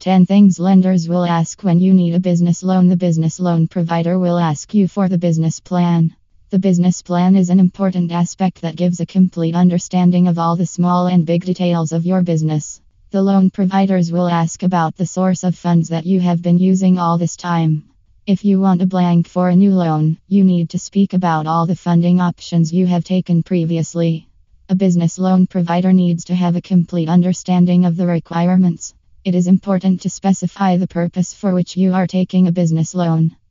10 things lenders will ask when you need a business loan. The business loan provider will ask you for the business plan. The business plan is an important aspect that gives a complete understanding of all the small and big details of your business. The loan providers will ask about the source of funds that you have been using all this time. If you want a blank for a new loan, you need to speak about all the funding options you have taken previously. A business loan provider needs to have a complete understanding of the requirements. It is important to specify the purpose for which you are taking a business loan.